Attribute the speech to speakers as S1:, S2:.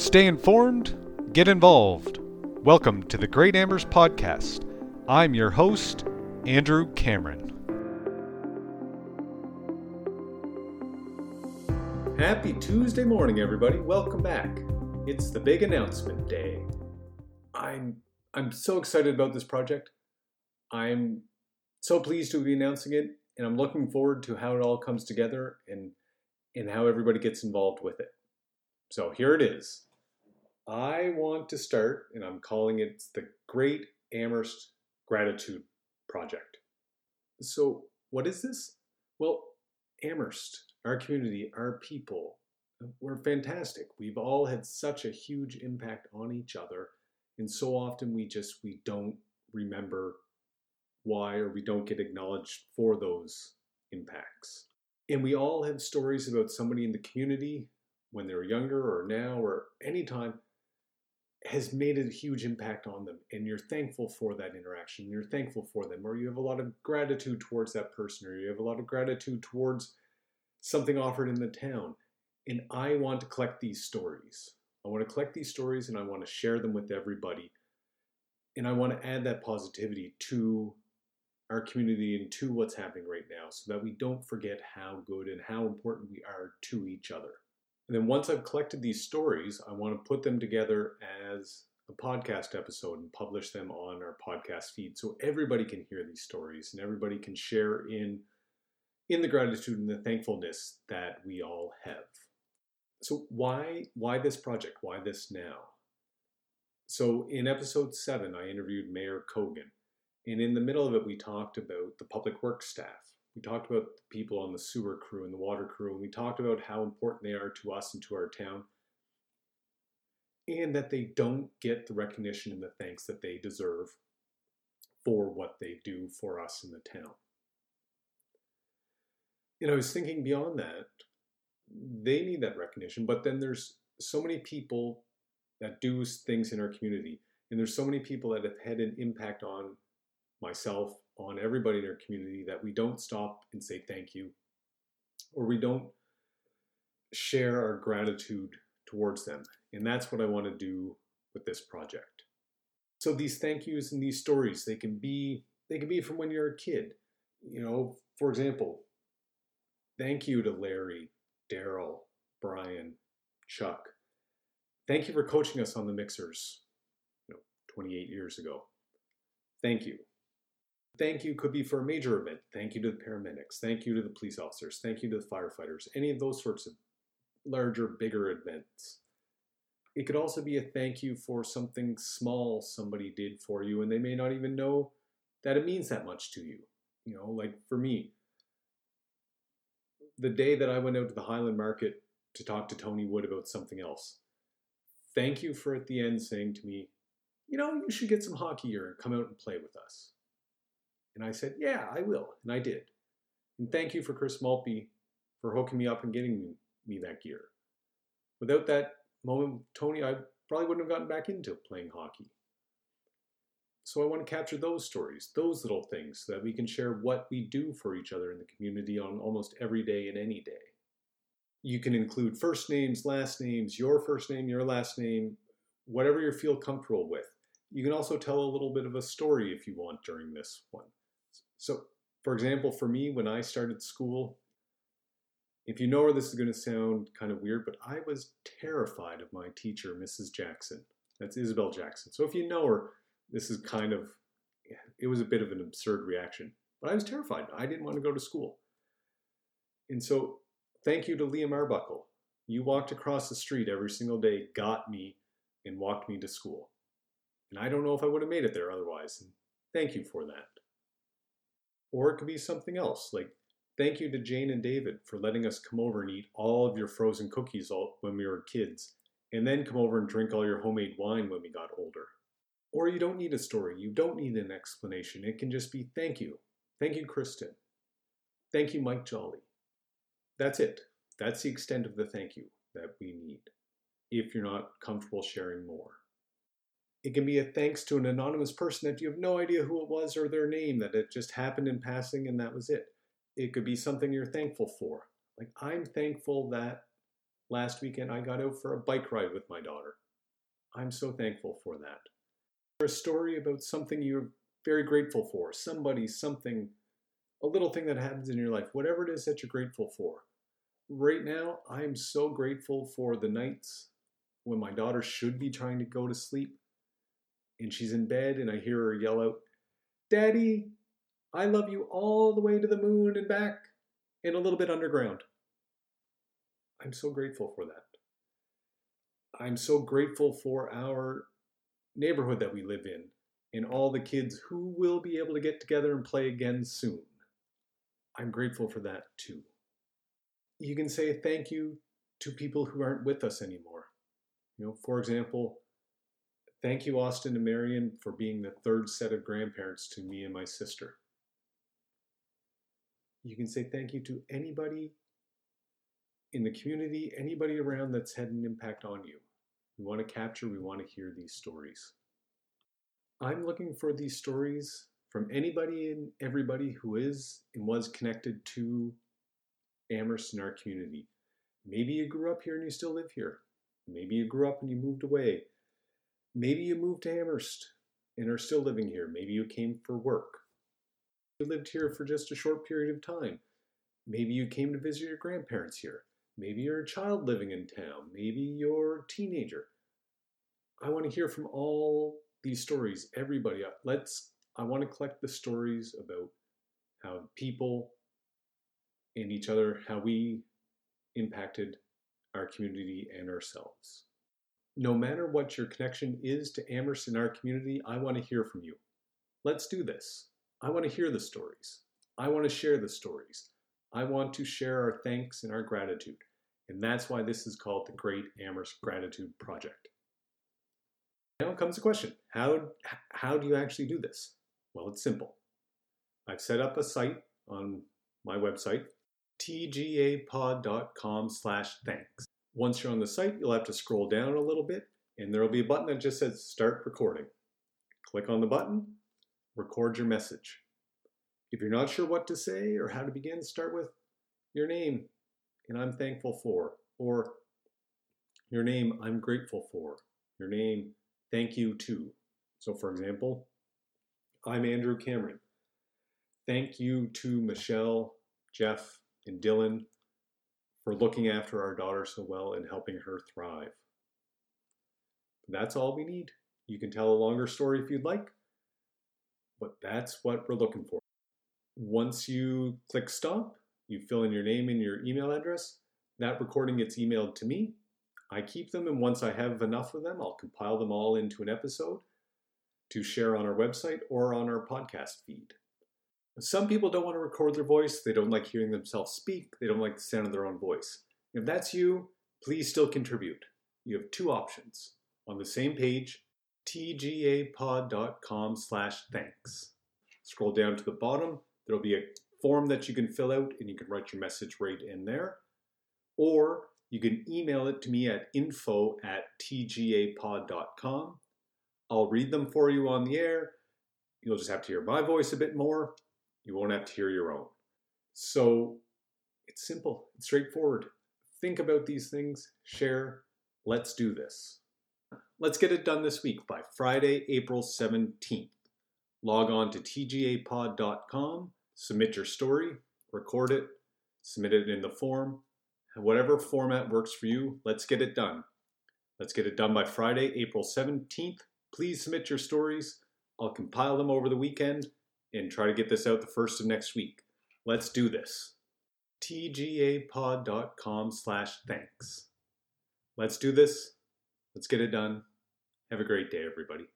S1: Stay informed, get involved. Welcome to the Great Amherst Podcast. I'm your host, Andrew Cameron.
S2: Happy Tuesday morning, everybody. Welcome back. It's the big announcement day. I'm I'm so excited about this project. I'm so pleased to be announcing it, and I'm looking forward to how it all comes together and and how everybody gets involved with it. So here it is. I want to start, and I'm calling it the Great Amherst Gratitude Project. So, what is this? Well, Amherst, our community, our people, we're fantastic. We've all had such a huge impact on each other, and so often we just we don't remember why or we don't get acknowledged for those impacts. And we all have stories about somebody in the community when they were younger or now or anytime has made a huge impact on them and you're thankful for that interaction you're thankful for them or you have a lot of gratitude towards that person or you have a lot of gratitude towards something offered in the town. And i want to collect these stories. I want to collect these stories and i want to share them with everybody. And i want to add that positivity to our community and to what's happening right now so that we don't forget how good and how important we are to each other and then once I've collected these stories, I want to put them together as a podcast episode and publish them on our podcast feed so everybody can hear these stories and everybody can share in in the gratitude and the thankfulness that we all have. So why why this project? Why this now? So in episode 7 I interviewed Mayor Kogon and in the middle of it we talked about the public works staff we talked about the people on the sewer crew and the water crew, and we talked about how important they are to us and to our town, and that they don't get the recognition and the thanks that they deserve for what they do for us in the town. And I was thinking beyond that, they need that recognition, but then there's so many people that do things in our community, and there's so many people that have had an impact on myself on everybody in our community that we don't stop and say thank you or we don't share our gratitude towards them. And that's what I want to do with this project. So these thank yous and these stories, they can be they can be from when you're a kid. You know, for example, thank you to Larry, Daryl, Brian, Chuck. Thank you for coaching us on the mixers, you know, 28 years ago. Thank you. Thank you could be for a major event. Thank you to the paramedics. Thank you to the police officers. Thank you to the firefighters. Any of those sorts of larger, bigger events. It could also be a thank you for something small somebody did for you, and they may not even know that it means that much to you. You know, like for me, the day that I went out to the Highland Market to talk to Tony Wood about something else, thank you for at the end saying to me, you know, you should get some hockey gear and come out and play with us. And I said, Yeah, I will. And I did. And thank you for Chris Maltby for hooking me up and getting me that gear. Without that moment, Tony, I probably wouldn't have gotten back into playing hockey. So I want to capture those stories, those little things, so that we can share what we do for each other in the community on almost every day and any day. You can include first names, last names, your first name, your last name, whatever you feel comfortable with. You can also tell a little bit of a story if you want during this one. So, for example, for me, when I started school, if you know where this is going to sound kind of weird, but I was terrified of my teacher, Mrs. Jackson. That's Isabel Jackson. So if you know her, this is kind of, it was a bit of an absurd reaction. But I was terrified. I didn't want to go to school. And so thank you to Liam Arbuckle. You walked across the street every single day, got me, and walked me to school. And I don't know if I would have made it there otherwise. Thank you for that. Or it could be something else, like thank you to Jane and David for letting us come over and eat all of your frozen cookies when we were kids, and then come over and drink all your homemade wine when we got older. Or you don't need a story, you don't need an explanation. It can just be thank you. Thank you, Kristen. Thank you, Mike Jolly. That's it. That's the extent of the thank you that we need if you're not comfortable sharing more. It can be a thanks to an anonymous person that you have no idea who it was or their name, that it just happened in passing and that was it. It could be something you're thankful for. Like, I'm thankful that last weekend I got out for a bike ride with my daughter. I'm so thankful for that. Or a story about something you're very grateful for, somebody, something, a little thing that happens in your life, whatever it is that you're grateful for. Right now, I'm so grateful for the nights when my daughter should be trying to go to sleep and she's in bed and I hear her yell out, Daddy, I love you all the way to the moon and back and a little bit underground. I'm so grateful for that. I'm so grateful for our neighborhood that we live in and all the kids who will be able to get together and play again soon. I'm grateful for that too. You can say thank you to people who aren't with us anymore. You know, for example, thank you, Austin and Marion, for being the third set of grandparents to me and my sister. You can say thank you to anybody in the community, anybody around that's had an impact on you. We want to capture, we want to hear these stories. I'm looking for these stories from anybody and everybody who is and was connected to Amherst in our community. Maybe you grew up here and you still live here. Maybe you grew up and you moved away. Maybe you moved to Amherst and are still living here. Maybe you came for work. You lived here for just a short period of time. Maybe you came to visit your grandparents here. Maybe you're a child living in town. Maybe you're a teenager. I want to hear from all these stories, everybody. Uh, let's, I want to collect the stories about how people and each other, how we impacted our community and ourselves. No matter what your connection is to Amherst in our community, I want to hear from you. Let's do this. I want to hear the stories. I want to share the stories. I want to share our thanks and our gratitude. And that's why this is called the Great Amherst Gratitude Project. Now comes the question how, how do you actually do this? Well, it's simple. I've set up a site on my website, tgapod.com slash thanks. Once you're on the site, you'll have to scroll down a little bit, and there will be a button that just says Start Recording. Click on the button, record your message. If you're not sure what to say or how to begin, start with your name, and I'm thankful for, or your name, I'm grateful for, your name, thank you to. So, for example, I'm Andrew Cameron. Thank you to Michelle, Jeff, and Dylan for looking after our daughter so well and helping her thrive. That's all we need. You can tell a longer story if you'd like, but that's what we're looking for. Once you click stop, you fill in your name and your email address. That recording gets emailed to me. I keep them, and once I have enough of them, I'll compile them all into an episode to share on our website or on our podcast feed. Some people don't want to record their voice, they don't like hearing themselves speak, they don't like the sound of their own voice. If that's you, please still contribute. You have two options. On the same page, tgapod.com slash thanks. Scroll down to the bottom, there'll be a form that you can fill out and you can write your message right in there. Or you can email it to me at info at tgapod.com. I'll read them for you on the air. You'll just have to hear my voice a bit more. You won't have to hear your own. So it's simple, it's straightforward. Think about these things, share, let's do this. Let's get it done this week by Friday, April 17th. Log on to tgapod.com, submit your story, record it, submit it in the form. Whatever format works for you, let's get it done. Let's get it done by Friday, April 17th. Please submit your stories. I'll compile them over the weekend and try to get this out the first of next week. Let's do this. tgapod.com slash thanks. Let's do this. Let's get it done. Have a great day, everybody.